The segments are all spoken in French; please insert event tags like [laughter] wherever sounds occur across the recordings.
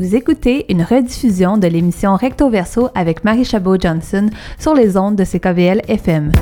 Vous écoutez une rediffusion de l'émission Recto Verso avec Marie Chabot-Johnson sur les ondes de CKVL FM.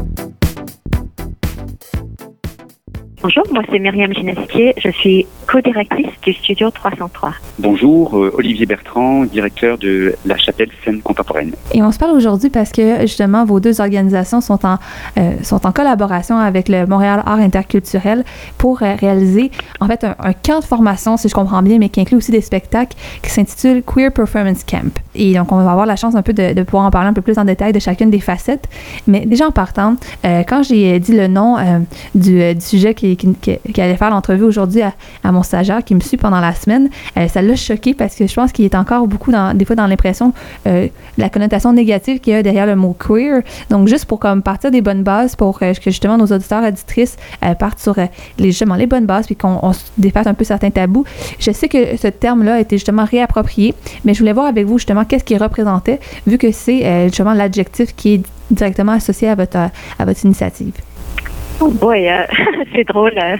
Bonjour, moi c'est Myriam Ginestier, je suis co-directrice du Studio 303. Bonjour, euh, Olivier Bertrand, directeur de la Chapelle Scène Contemporaine. Et on se parle aujourd'hui parce que justement vos deux organisations sont en, euh, sont en collaboration avec le Montréal Art Interculturel pour euh, réaliser en fait un, un, camp de formation, si je comprends bien, mais qui inclut aussi des spectacles qui s'intitule Queer Performance Camp. Et donc on va avoir la chance un peu de, de, pouvoir en parler un peu plus en détail de chacune des facettes. Mais déjà en partant, quand j'ai dit le nom du, du sujet qui qui, allait faire l'entrevue aujourd'hui à, mon stagiaire qui me suit pendant la semaine, euh, ça l'a choqué parce que je pense qu'il est encore beaucoup, des fois, dans l'impression, euh, la connotation négative qu'il y a derrière le mot queer. Donc, juste pour comme partir des bonnes bases, pour euh, que justement nos auditeurs et auditrices partent sur les, justement les bonnes bases, puis qu'on se défasse un peu certains tabous. Je sais que ce terme-là a été justement réapproprié, mais je voulais voir avec vous justement qu'est-ce qu'il représentait, vu que c'est justement l'adjectif qui est directement associé à votre, à votre initiative. Oui, euh, [laughs] c'est drôle euh,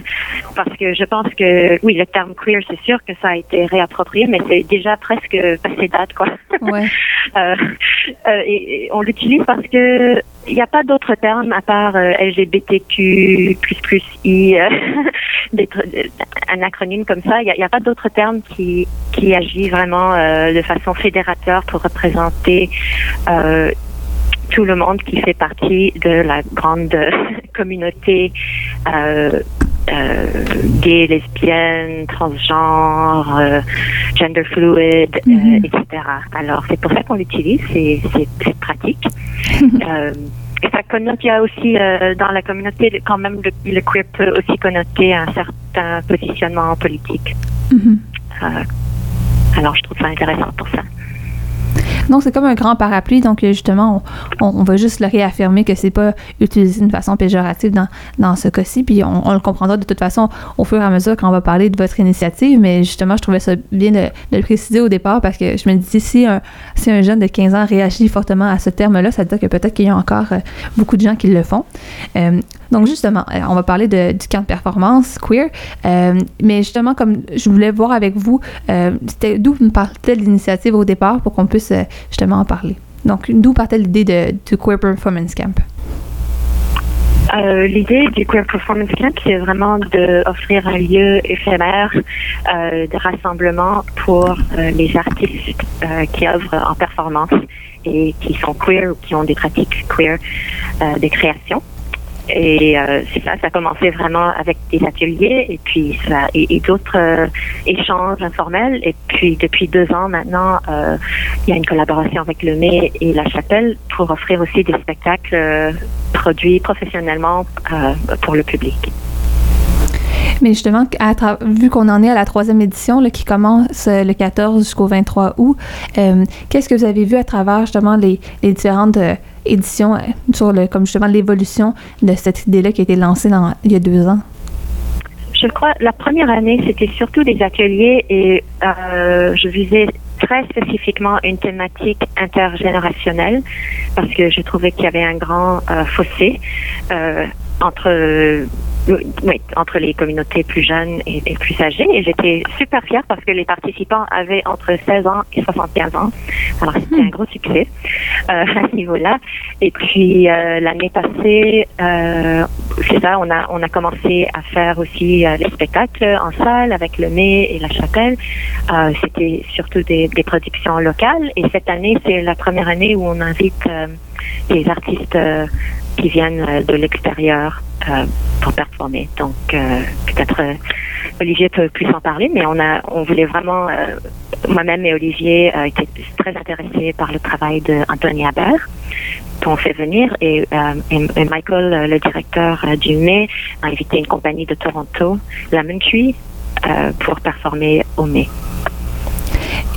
parce que je pense que oui, le terme queer, c'est sûr que ça a été réapproprié, mais c'est déjà presque passé date, quoi. Ouais. [laughs] euh, et, et, on l'utilise parce que il n'y a pas d'autre terme à part euh, LGBTQ I, [laughs] un acronyme comme ça. Il n'y a, a, pas d'autre terme qui qui agit vraiment de façon fédérateur pour représenter tout le monde qui fait partie de la grande [laughs] communauté euh, euh, gay, lesbienne, transgenre, euh, gender fluid, mm -hmm. etc. Alors, c'est pour ça qu'on l'utilise, c'est pratique. [laughs] et ça connote, il y a aussi dans la communauté, quand même, le, le, queer peut aussi connoter un certain positionnement politique. Mm -hmm. alors, je trouve ça intéressant pour ça. Donc, c'est comme un grand parapluie. Donc, justement, on, va juste le réaffirmer que c'est pas utilisé d'une façon péjorative dans, dans ce cas-ci. Puis, on, le comprendra de toute façon au fur et à mesure quand on va parler de votre initiative. Mais justement, je trouvais ça bien de, de le préciser au départ parce que je me disais, si un, si un jeune de 15 ans réagit fortement à ce terme-là, ça veut dire que peut-être qu'il y a encore euh, beaucoup de gens qui le font. Euh, donc, justement, on va parler de, du camp de performance queer. Euh, mais justement, comme je voulais voir avec vous, euh, c'était d'où partait l'initiative au départ pour qu'on puisse euh, justement en parler. Donc, d'où partait l'idée de, du Queer Performance Camp? Euh, L'idée du Queer Performance Camp, c'est vraiment d'offrir un lieu éphémère euh, de rassemblement pour euh, les artistes qui œuvrent en performance et qui sont queer ou qui ont des pratiques queer de création. Et euh, ça, ça a commencé vraiment avec des ateliers et puis ça et, d'autres euh, échanges informels. Et puis depuis deux ans maintenant, euh, il y a une collaboration avec le Mai et la Chapelle pour offrir aussi des spectacles produits professionnellement pour le public. Mais justement, vu qu'on en est à la troisième édition qui commence le 14 jusqu'au 23 août, euh, qu'est-ce que vous avez vu à travers justement les, différentes euh, éditions sur le, comme justement l'évolution de cette idée-là qui a été lancée il y a deux ans? Je crois la première année, c'était surtout des ateliers et euh, je visais très spécifiquement une thématique intergénérationnelle parce que je trouvais qu'il y avait un grand euh, fossé euh, entre oui, entre les communautés plus jeunes et, et plus âgées. Et j'étais super fière parce que les participants avaient entre 16 ans et 75 ans. Alors, c'était un gros succès euh, [laughs] à ce niveau-là. Et puis, euh, l'année passée, euh, c'est ça, on a, on a commencé à faire aussi les spectacles en salle avec le Mai et la Chapelle. C'était surtout des, des, productions locales. Et cette année, c'est la première année où on invite des artistes qui viennent de l'extérieur euh, pour performer. Donc euh, peut-être euh, Olivier peut plus en parler, mais on a, on voulait vraiment, moi-même et Olivier étaient très intéressés par le travail d'Anthony Habert qu'on fait venir et, Michael, le directeur du mai, a invité une compagnie de Toronto, la Tree, pour performer au mai.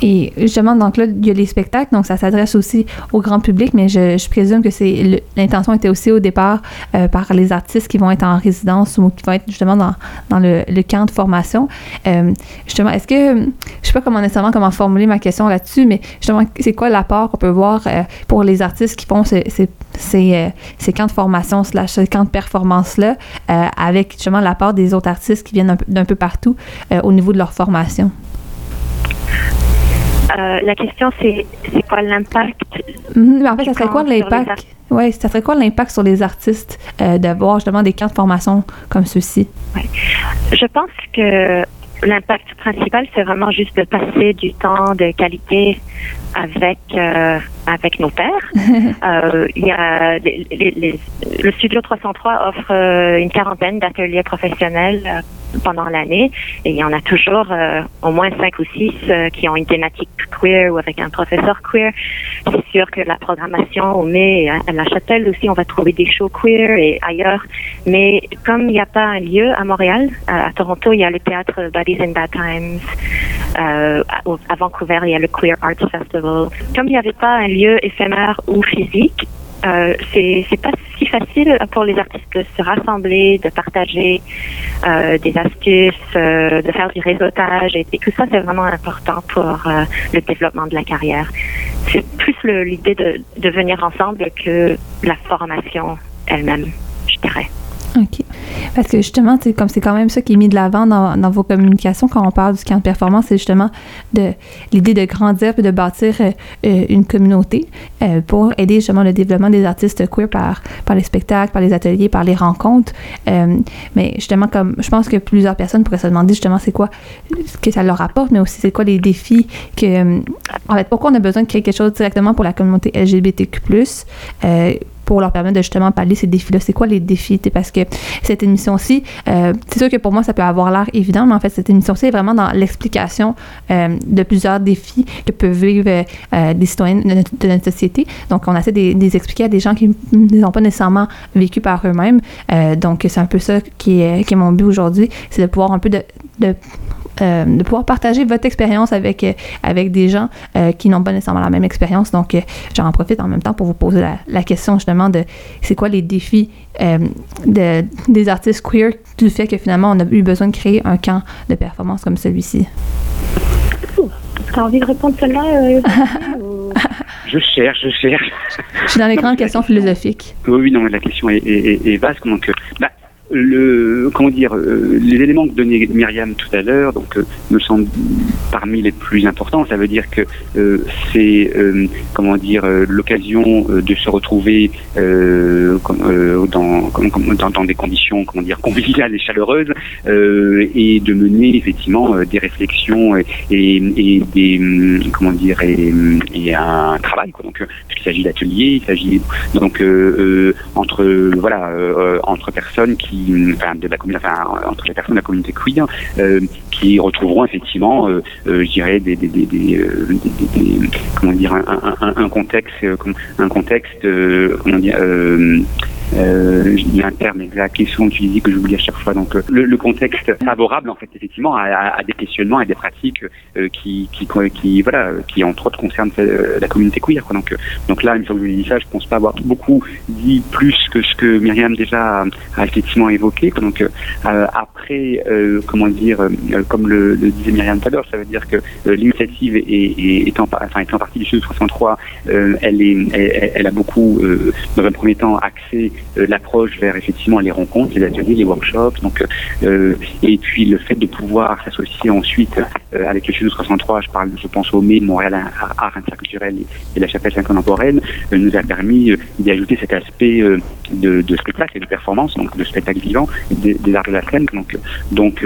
Et justement, donc là, il y a les spectacles, donc ça s'adresse aussi au grand public, mais je, présume que c'est l'intention était aussi au départ euh, par les artistes qui vont être en résidence ou qui vont être justement dans, dans le, camp de formation. Euh, justement, est-ce que, je sais pas comment nécessairement comment formuler ma question là-dessus, mais justement, c'est quoi l'apport qu'on peut voir euh, pour les artistes qui font ces, ces, ces, ces camps de formation slash ces camps de performance-là, avec justement l'apport des autres artistes qui viennent d'un peu partout au niveau de leur formation? La question, c'est quoi l'impact mhm, En fait, ça serait quoi l'impact? Oui, ça serait quoi l'impact sur les artistes de voir justement des camps de formation comme ceux-ci? Ouais. Je pense que l'impact principal, c'est vraiment juste de passer du temps de qualité avec euh, avec nos pères. [laughs] euh, y a les, les, le Studio 303 offre euh, une quarantaine d'ateliers professionnels euh, pendant l'année et il y en a toujours euh, au moins cinq ou six qui ont une thématique queer ou avec un professeur queer. C'est sûr que la programmation au mai à la Chapelle aussi, on va trouver des shows queer et ailleurs. Mais comme il n'y a pas un lieu à Montréal, à, Toronto, il y a le théâtre Buddies in Bad Times. À, à Vancouver, il y a le Queer Arts Festival. Comme il n'y avait pas un lieu éphémère ou physique, euh, c'est c'est pas si facile pour les artistes de se rassembler, de partager euh, des astuces, euh, de faire du réseautage et, tout ça c'est vraiment important pour euh, le développement de la carrière. C'est plus l'idée de, de venir ensemble que la formation elle-même, je dirais. OK. Parce que justement, comme c'est quand même ça qui est mis de l'avant dans, vos communications quand on parle du camp de performance, c'est justement de l'idée de grandir et de bâtir euh, euh, une communauté euh, pour aider justement le développement des artistes queer par, les spectacles, par les ateliers, par les rencontres. mais justement, comme je pense que plusieurs personnes pourraient se demander justement c'est quoi ce que ça leur apporte, mais aussi c'est quoi les défis que. en fait, pourquoi on a besoin de quelque chose directement pour la communauté LGBTQ pour leur permettre de justement pallier ces défis-là. C'est quoi les défis? Parce que cette émission-ci, euh, c'est sûr que pour moi, ça peut avoir l'air évident, mais en fait, cette émission-ci est vraiment dans l'explication euh, de plusieurs défis que peuvent vivre euh, des citoyens de notre, société. Donc, on essaie de, les expliquer à des gens qui ne les ont pas nécessairement vécu par eux-mêmes. donc, c'est un peu ça qui est, qui est mon but aujourd'hui, c'est de pouvoir un peu de euh, de pouvoir partager votre expérience avec, euh, avec des gens euh, qui n'ont pas nécessairement la même expérience. Donc, j'en profite en même temps pour vous poser la, question justement de c'est quoi les défis de, des artistes queer du fait que finalement on a eu besoin de créer un camp de performance comme celui-ci? Tu as envie de répondre celle-là [laughs] Je cherche, je cherche. Je suis dans les grandes questions philosophiques. Oui, oui, non, la question est, est, vaste. Donc, bah, le comment dire euh, les éléments que donnait Myriam tout à l'heure donc euh, me semblent parmi les plus importants. Ça veut dire que euh, c'est comment dire l'occasion de se retrouver dans, dans, dans des conditions comment dire conviviales et chaleureuses et de mener effectivement des réflexions et, et, des comment dire et, et un travail quoi. Donc il s'agit d'ateliers il s'agit donc entre voilà entre personnes qui enfin, de entre les personnes de la communauté queer, euh, qui retrouveront effectivement, euh, euh, je dirais, comment dire, un, contexte, un contexte, euh, je dis un terme exact, question utilisée que j'oublie à chaque fois. Donc euh, le, le, contexte favorable en fait effectivement à, à, des questionnements et des pratiques euh, qui, qui, qui, voilà qui entre autres concernent euh, la communauté queer. Quoi. Donc donc là une fois que je dis ça, je pense pas avoir beaucoup dit plus que ce que Myriam déjà a, effectivement évoqué. Quoi. Donc après comment dire comme le, le, disait Myriam tout à l'heure, ça veut dire que l'initiative est, est, étant enfin étant partie du Sud 63, elle est elle, elle, a beaucoup dans un premier temps axé euh, l'approche vers effectivement les rencontres, les ateliers, les workshops. Donc, euh, et puis le fait de pouvoir s'associer ensuite euh, avec le CHU 303, je parle, je pense au mai, Montréal Art Interculturel et, la Chapelle Sainte Contemporaine, nous a permis d'y ajouter cet aspect de, de, spectacle et de performance, donc de spectacle vivant, des, des arts de la scène. Donc, donc,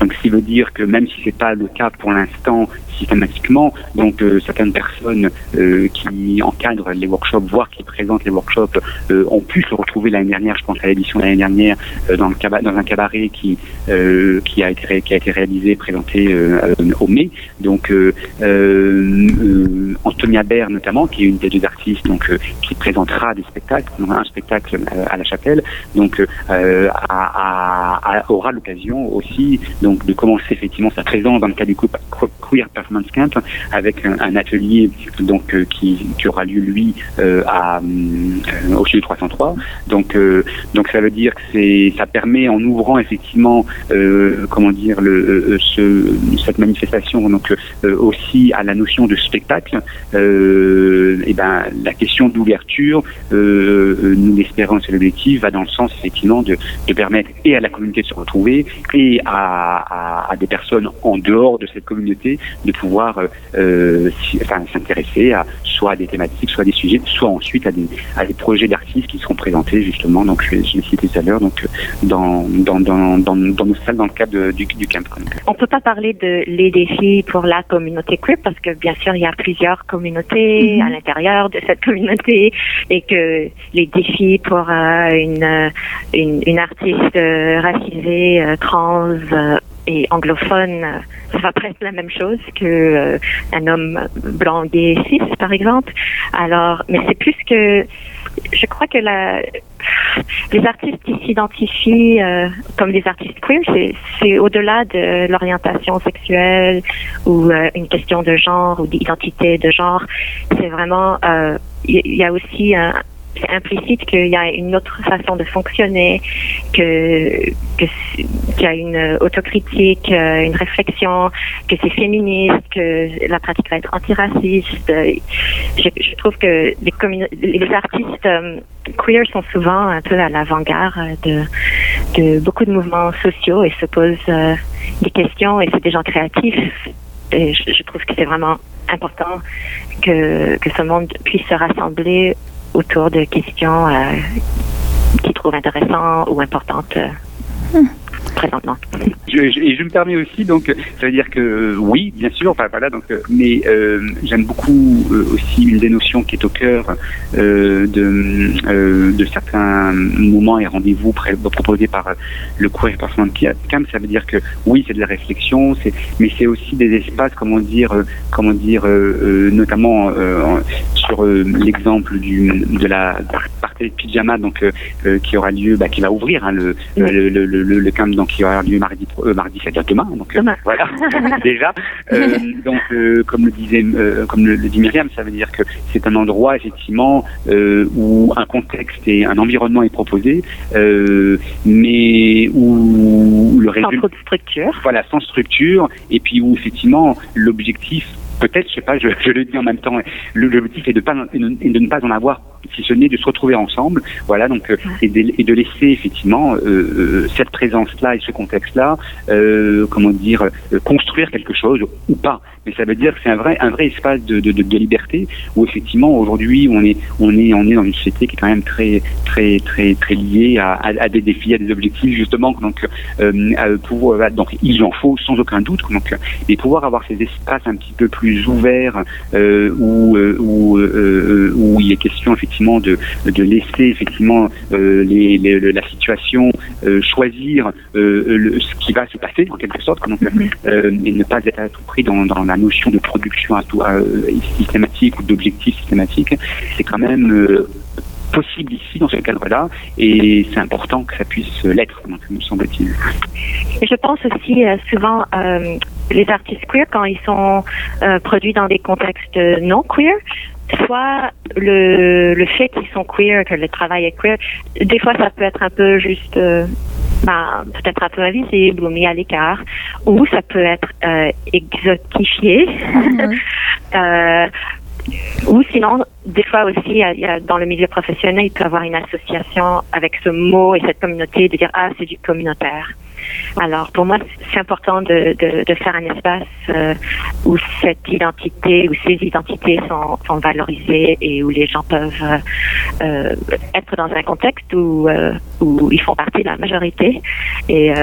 donc, ce qui veut dire que même si c'est pas le cas pour l'instant systématiquement. Donc euh, certaines personnes euh, qui encadrent les workshops, voire qui présentent les workshops, euh, ont pu se retrouver l'année dernière, je pense à l'édition de l'année dernière, dans, le dans un cabaret qui, qui, a été qui a été réalisé, présenté au mai. Donc Anthony Habert notamment, qui est une des deux artistes, donc qui présentera des spectacles, un spectacle à la chapelle, donc aura l'occasion aussi donc de commencer effectivement sa présence dans le cadre du avec un, atelier donc euh, qui, qui, aura lieu lui euh, à, euh, au CHU 303 Donc, donc ça veut dire que c'est, ça permet en ouvrant effectivement, comment dire, le, ce, cette manifestation, donc aussi à la notion de spectacle, et ben la question d'ouverture, nous l'espérons, c'est l'objectif, va dans le sens effectivement de, de permettre et à la communauté de se retrouver et à, à, des personnes en dehors de cette communauté de pouvoir euh, enfin, s'intéresser à soit à des thématiques, soit à des sujets, soit ensuite à des, à des projets d'artistes qui seront présentés justement, donc je, je l'ai cité tout à l'heure, donc dans, dans, dans, dans, dans nos salles dans le cadre du, du camp. On peut pas parler de les défis pour la communauté queer parce que bien sûr il y a plusieurs communautés mm-hmm. à l'intérieur de cette communauté et que les défis pour euh, une, une, une artiste euh, racisée, euh, trans, et anglophone, ça va être la même chose que euh, un homme blanc gay cis, par exemple. Alors, mais c'est plus que je crois que la, les artistes qui s'identifient euh, comme des artistes queer, c'est au-delà de l'orientation sexuelle ou euh, une question de genre ou d'identité de genre. C'est vraiment, il y, y, a aussi un, c'est implicite qu'il y a une autre façon de fonctionner, qu'il y a une autocritique, euh, une réflexion, que c'est féministe, que la pratique va être antiraciste. Je, je trouve que les, artistes euh, queer sont souvent un peu à l'avant-garde de, de beaucoup de mouvements sociaux et se posent euh, des questions et c'est des gens créatifs. Et je, je trouve que c'est vraiment important que, que ce monde puisse se rassembler autour de questions euh, qu'ils trouvent intéressantes ou importantes. Hmm présentement. Je, et je me permets aussi, donc, ça veut dire que euh, oui, bien sûr, enfin, voilà, donc, euh, mais euh, j'aime beaucoup aussi une des notions qui est au cœur de, de certains moments et rendez-vous proposés par le Queer Enforcement Camp. Ça veut dire que oui, c'est de la réflexion, c'est, mais c'est aussi des espaces, comment dire, comment dire, notamment sur l'exemple du de la partie de pyjama, donc qui aura lieu, bah, qui va ouvrir hein, le, le, le, le, le camp donc qui aura lieu mardi, euh, mardi c'est-à-dire demain. Donc euh, voilà, [laughs] déjà. Euh, donc comme le disait, comme le, dit Myriam, ça veut dire que c'est un endroit effectivement où un contexte et un environnement est proposé, mais où le résultat sans trop de structure. Voilà, sans structure, et puis où effectivement l'objectif peut-être, je sais pas, je, je, le dis en même temps, l'objectif est de, pas, de ne pas en avoir si ce n'est de se retrouver ensemble, voilà, donc euh, et, de, et, de, laisser effectivement euh, euh cette présence-là et ce contexte-là, euh, comment dire, euh, construire quelque chose ou pas. Mais ça veut dire que c'est un vrai, un vrai espace de, de, de, liberté où effectivement aujourd'hui on est, on est, on est dans une société qui est quand même très, très, très, très liée à, à, à des défis, à des objectifs justement. Donc, pour, donc il en faut sans aucun doute. Donc, et pouvoir avoir ces espaces un petit peu plus ouverts où, où, où il est question effectivement de, de laisser effectivement euh, les, les, la situation euh, choisir euh, le, ce qui va se passer en quelque sorte, donc, euh, et ne pas être à tout prix dans, dans la notion de production à tout, systématique ou d'objectif systématique, c'est quand même possible ici dans ce cadre-là et c'est important que ça puisse l'être, me semble-t-il. Et je pense aussi souvent euh, les artistes queer quand ils sont euh, produits dans des contextes non queer soit le, le fait qu'ils sont queer, que le travail est queer, des fois ça peut être un peu juste, euh, ben, peut-être un peu invisible ou mis à l'écart, ou ça peut être euh, exotifié. Mm-hmm. [laughs] euh, ou sinon, des fois aussi, dans le milieu professionnel, il peut y avoir une association avec ce mot et cette communauté de dire ah c'est du communautaire. Alors pour moi, c'est important de, de, faire un espace euh, où cette identité, où ces identités sont, valorisées et où les gens peuvent euh, être dans un contexte où, euh, où ils font partie de la majorité et, et,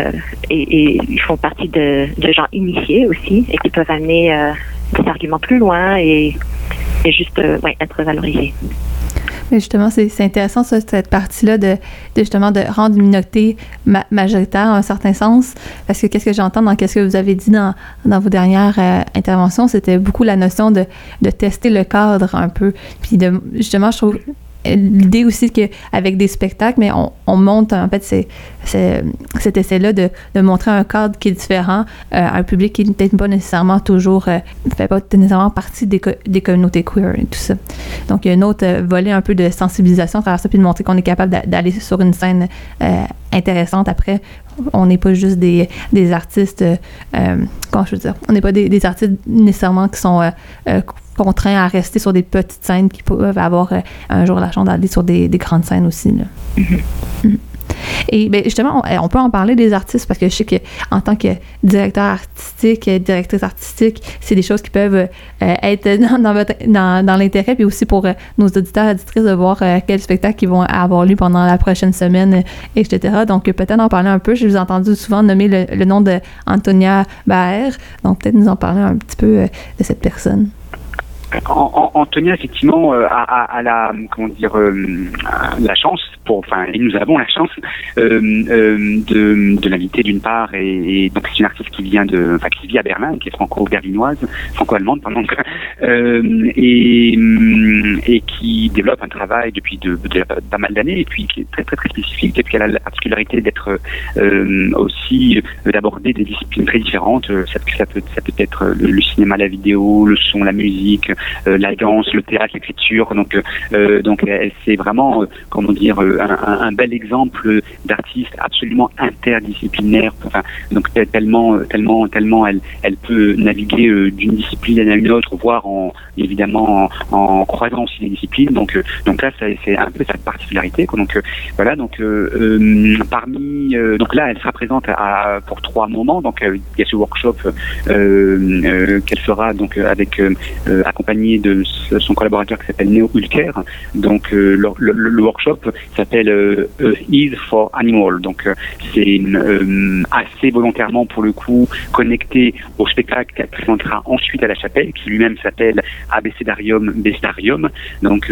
et ils font partie de, de, gens initiés aussi et qui peuvent amener des arguments plus loin et, juste ouais, être valorisés. Mais justement, c'est intéressant cette partie-là de, de, justement de rendre une minorité majoritaire en un certain sens, parce que qu'est-ce que j'entends dans qu'est-ce que vous avez dit dans, dans vos dernières euh, interventions, c'était beaucoup la notion de, de tester le cadre un peu. Puis de, justement, je trouve l'idée aussi qu'avec des spectacles, mais on, on monte, en fait, c'est, cet essai-là de, montrer un cadre qui est différent à un public qui n'est peut-être pas nécessairement toujours, fait pas nécessairement partie des, des communautés queer et tout ça. Donc, il y a un autre volet un peu de sensibilisation à travers ça, puis de montrer qu'on est capable d'aller sur une scène intéressante après on n'est pas juste des, des artistes, euh, comment je veux dire, on n'est pas des, artistes nécessairement qui sont euh, euh, contraints à rester sur des petites scènes qui peuvent avoir euh, un jour la chance d'aller sur des, des, grandes scènes aussi. Là. Mm-hmm. Mm-hmm. Et bien, justement, on, peut en parler des artistes parce que je sais qu'en tant que directeur artistique, directrice artistique, c'est des choses qui peuvent euh, être [laughs] dans, dans, l'intérêt, puis aussi pour euh, nos auditeurs et auditrices de voir euh, quels spectacles ils vont avoir lieu pendant la prochaine semaine, etc. Donc, peut-être en parler un peu. Je vous ai entendu souvent nommer le, nom de Antonia Baer. Donc, peut-être nous en parler un petit peu de cette personne. Antonia effectivement euh, a, la comment dire euh, la chance pour enfin et nous avons la chance euh, de, de l'inviter d'une part et, donc c'est une artiste qui vient de enfin qui vit à Berlin qui est franco-berlinoise franco-allemande pardon et et qui développe un travail depuis de, pas mal d'années et puis qui est très très très spécifique peut-être qu'elle a la particularité d'être aussi d'aborder des disciplines très différentes. Ça, ça peut ça peut être le cinéma la vidéo le son la musique euh, la danse, le théâtre, l'écriture. Donc, euh, donc c'est vraiment, euh, comment dire, un, un bel exemple d'artiste absolument interdisciplinaire. Enfin, donc tellement, tellement, tellement, elle, elle peut naviguer d'une discipline à une autre, voire en évidemment en, croisant aussi les disciplines. Donc, donc là, c'est un peu sa particularité. Donc voilà. Donc parmi, donc là, elle sera présente pour trois moments. Donc il y a ce workshop qu'elle fera donc avec accompagné de son collaborateur qui s'appelle Neo Ulker. Donc euh, le, workshop s'appelle euh, Ease for Animal. Donc euh, c'est assez volontairement pour le coup connecté au spectacle qu'elle présentera ensuite à la chapelle, qui lui-même s'appelle Abécédarium Bestarium. Donc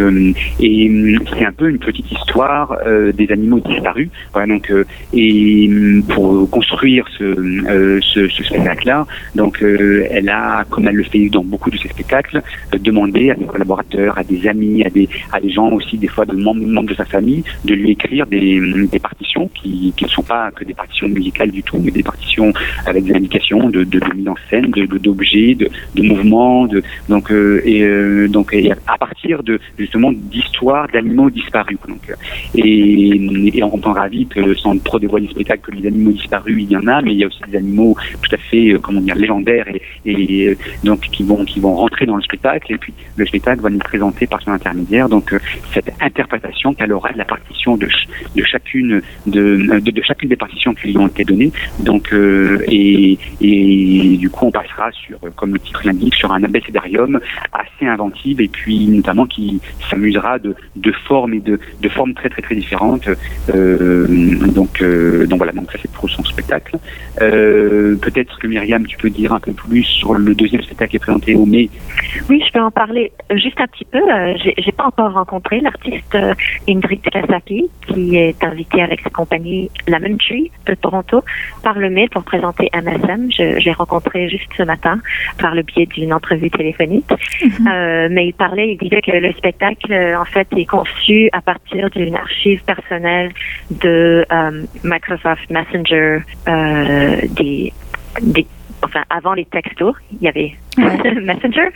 et c'est un peu une petite histoire des animaux disparus. Voilà, donc et pour construire ce, ce, ce spectacle-là, donc elle a, comme elle le fait dans beaucoup de ses spectacles, demander à des collaborateurs, à des amis, à des, à des gens aussi, des fois de membres, de sa famille, de lui écrire des, des partitions qui, qui ne sont pas que des partitions musicales du tout, mais des partitions avec des indications de, de, de mise en scène, d'objets, de, de, mouvements, de, donc, euh, et, euh, donc, à partir de, justement, d'histoires d'animaux disparus. Donc, et, et on comprendra vite, sans trop dévoiler le spectacle, que les animaux disparus, il y en a, mais il y a aussi des animaux tout à fait, euh, comment dire, légendaires et, et donc qui vont, qui vont rentrer dans le spectacle et puis le spectacle va nous présenter par son intermédiaire donc euh, cette interprétation qu'elle aura de la partition de, de chacune de, de, chacune des partitions qui lui ont été données. Donc euh, et, et du coup on passera sur, comme le titre l'indique, sur un abécédarium assez inventive et puis notamment qui s'amusera de, de formes et de, de formes très très très différentes. Euh, donc donc voilà donc ça c'est pour son spectacle. Peut-être que Myriam tu peux dire un peu plus sur le deuxième spectacle qui est présenté au mai. Oui, je peux en parler juste un petit peu. Euh, j'ai pas encore rencontré l'artiste euh, Ingrid Kasaki, qui est invitée avec sa compagnie Lemon Tree de Toronto par le mail pour présenter MSM. Je, l'ai rencontré juste ce matin par le biais d'une entrevue téléphonique. Mm-hmm. euh, mais il parlait, il disait que le spectacle, en fait, est conçu à partir d'une archive personnelle de Microsoft Messenger des, des enfin avant les textos, il y avait [laughs] Messenger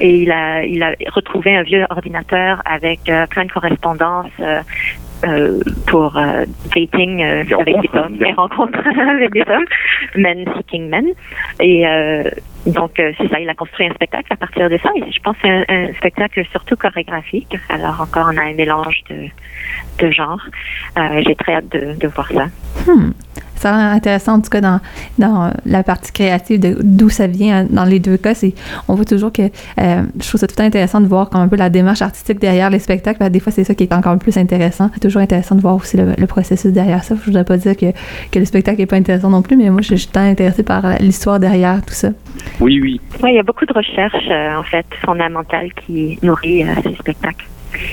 et il a il a retrouvé un vieux ordinateur avec euh, plein de correspondances euh, euh, pour dating avec des hommes, des rencontres [laughs] avec des hommes, men seeking men. Et donc c'est ça, il a construit un spectacle à partir de ça. Et je pense que c'est un, spectacle surtout chorégraphique. Alors encore, on a un mélange de, de genres. J'ai très hâte de, de voir ça. Hmm ça a intéressant, en tout cas, dans, dans la partie créative de d'où ça vient dans les deux cas. C'est, on voit toujours que euh, je trouve ça tout intéressant de voir comme un peu la démarche artistique derrière les spectacles. Ben, des fois, c'est ça qui est encore plus intéressant. C'est toujours intéressant de voir aussi le, processus derrière ça. Je ne voudrais pas dire que, que le spectacle n'est pas intéressant non plus, mais moi, je, suis tant intéressée par l'histoire derrière tout ça. Oui, oui. Oui, il y a beaucoup de recherches, euh, en fait, fondamentales qui nourrit euh, ces spectacles.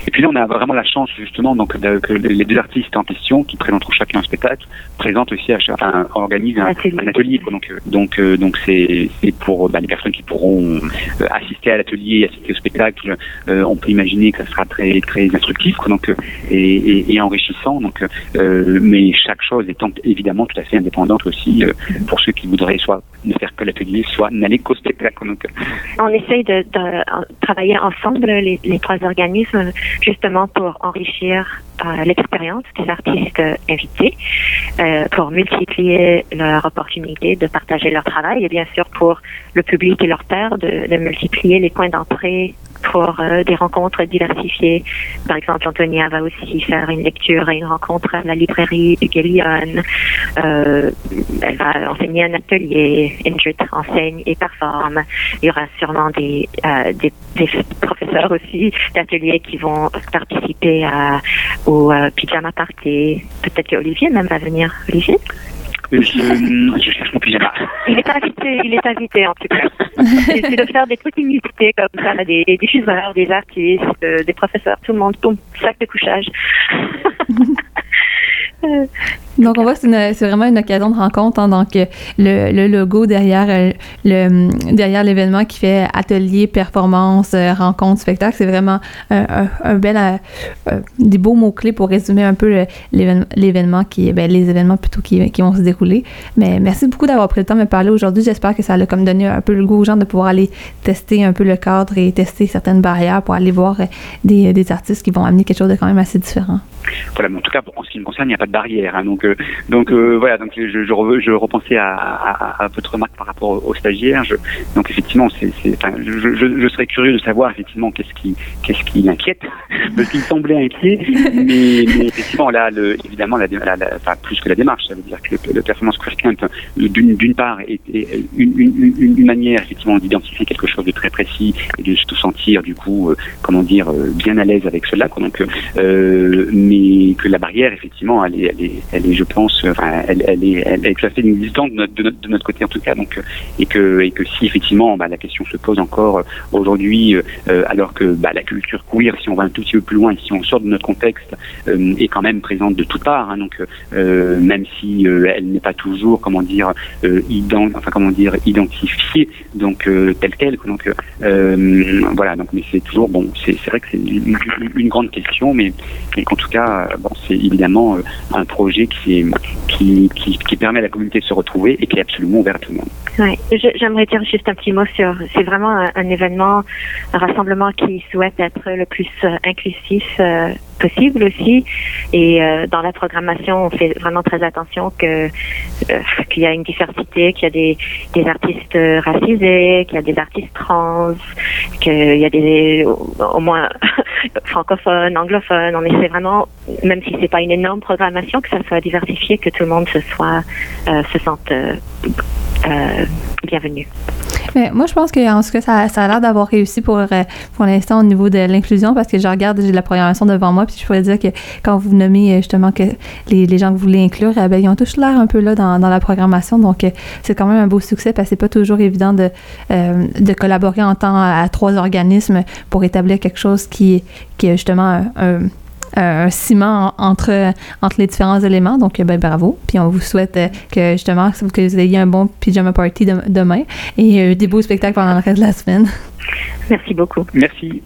Et puis là, on a vraiment la chance justement donc que les deux artistes en question, qui présenteront chacun un spectacle, présentent aussi, à, enfin, organisent un, atelier. Donc, donc, donc c'est pour bah, les personnes qui pourront assister à l'atelier, assister au spectacle. on peut imaginer que ça sera très très instructif, donc et, et, enrichissant. Donc, mais chaque chose étant évidemment tout à fait indépendante aussi pour ceux qui voudraient soit ne faire que l'atelier, soit. Donc, on essaye de, de travailler ensemble les, trois organismes justement pour enrichir euh, l'expérience des artistes invités, euh, pour multiplier leur opportunité de partager leur travail et bien sûr pour le public et leur père de, multiplier les points d'entrée pour euh, des rencontres diversifiées. Par exemple, Antonia va aussi faire une lecture et une rencontre à la librairie de Gillian. Euh, elle va enseigner un atelier. Ingrid enseigne et performe. Il y aura sûrement des, des, professeurs aussi d'ateliers qui vont participer à, au euh, pyjama party. Peut-être qu'Olivier même va venir. Olivier? Je, je, cherche mon pyjama. Il est invité, il est invité en tout cas. C'est de faire des trucs inusités comme ça, des, des diffuseurs, des artistes, euh, des professeurs, tout le monde, tout sac de couchage. [laughs] Donc, on voit que c'est vraiment une occasion de rencontre. Hein, donc, le, le, logo derrière euh, le derrière l'événement qui fait atelier, performance, euh, rencontre, spectacle, c'est vraiment un, bel, euh, des beaux mots-clés pour résumer un peu l'événement, qui, ben, les événements plutôt qui, qui, vont se dérouler. Mais merci beaucoup d'avoir pris le temps de me parler aujourd'hui. J'espère que ça a comme donné un peu le goût aux gens de pouvoir aller tester un peu le cadre et tester certaines barrières pour aller voir des, des artistes qui vont amener quelque chose de quand même assez différent. Voilà, mais en tout cas, en ce qui me concerne, il n'y a pas de barrière. Hein, donc, euh, donc euh, voilà, donc je, je, je repensais à, à, à, votre remarque par rapport aux, stagiaires. Je, donc effectivement, c'est, enfin, je, je, serais curieux de savoir effectivement qu'est-ce qui, qu'est-ce qui l'inquiète, parce qu'il semblait inquiet, [laughs] mais, mais, effectivement là, le, évidemment, la, la, la, enfin, plus que la démarche, ça veut dire que le, le performance quotient d'une, d'une part, est, est une, une, une, une, manière effectivement d'identifier quelque chose de très précis et de se sentir du coup, euh, comment dire, bien à l'aise avec cela. Quoi. Donc, mais que la barrière, effectivement, elle est, elle est, elle est je pense, enfin, elle, elle, est, elle est à fait inexistante de notre, de notre, de notre côté en tout cas. Donc, et que, et que si effectivement, bah, la question se pose encore aujourd'hui, euh, alors que bah, la culture queer, si on va un tout petit peu plus loin, si on sort de notre contexte, euh, est quand même présente de toutes parts. Hein, donc, euh, même si euh, elle n'est pas toujours, comment dire, euh, ident, enfin comment dire, identifiée, donc euh, telle quelle. Donc, voilà. Donc, mais c'est toujours bon. C'est vrai que c'est une, une, grande question, mais, mais qu'en tout cas euh, c'est évidemment euh, un projet qui, permet à la communauté de se retrouver et qui est absolument ouvert à tout le monde. Ouais, j'aimerais dire juste un petit mot sur. C'est vraiment un, événement, un rassemblement qui souhaite être le plus euh, inclusif possible aussi. Et euh, dans la programmation, on fait vraiment très attention que qu'il y a une diversité, qu'il y a des, des artistes racisés, qu'il y a des artistes trans, qu'il y a des au moins [laughs] francophones, anglophones. On essaie vraiment, même si c'est pas une énorme programmation, que ça soit diversifié, que tout le monde se soit euh, se sente euh, euh, bienvenu. Mais moi, je pense que en tout cas, ça, ça a l'air d'avoir réussi pour, euh, pour l'instant au niveau de l'inclusion parce que je regarde, j'ai la programmation devant moi, puis je pourrais dire que quand vous nommez euh, justement que les, les gens que vous voulez inclure, eh ben, ils ont tous l'air un peu là dans, dans la programmation. Donc, euh, c'est quand même un beau succès parce que c'est pas toujours évident de, de collaborer en temps à, à, trois organismes pour établir quelque chose qui, qui est justement un, un un ciment entre, entre les différents éléments. Donc, ben, bravo. Puis on vous souhaite que justement que vous ayez un bon pyjama party de, demain et des beaux spectacles pendant le reste de la semaine. Merci beaucoup. Merci.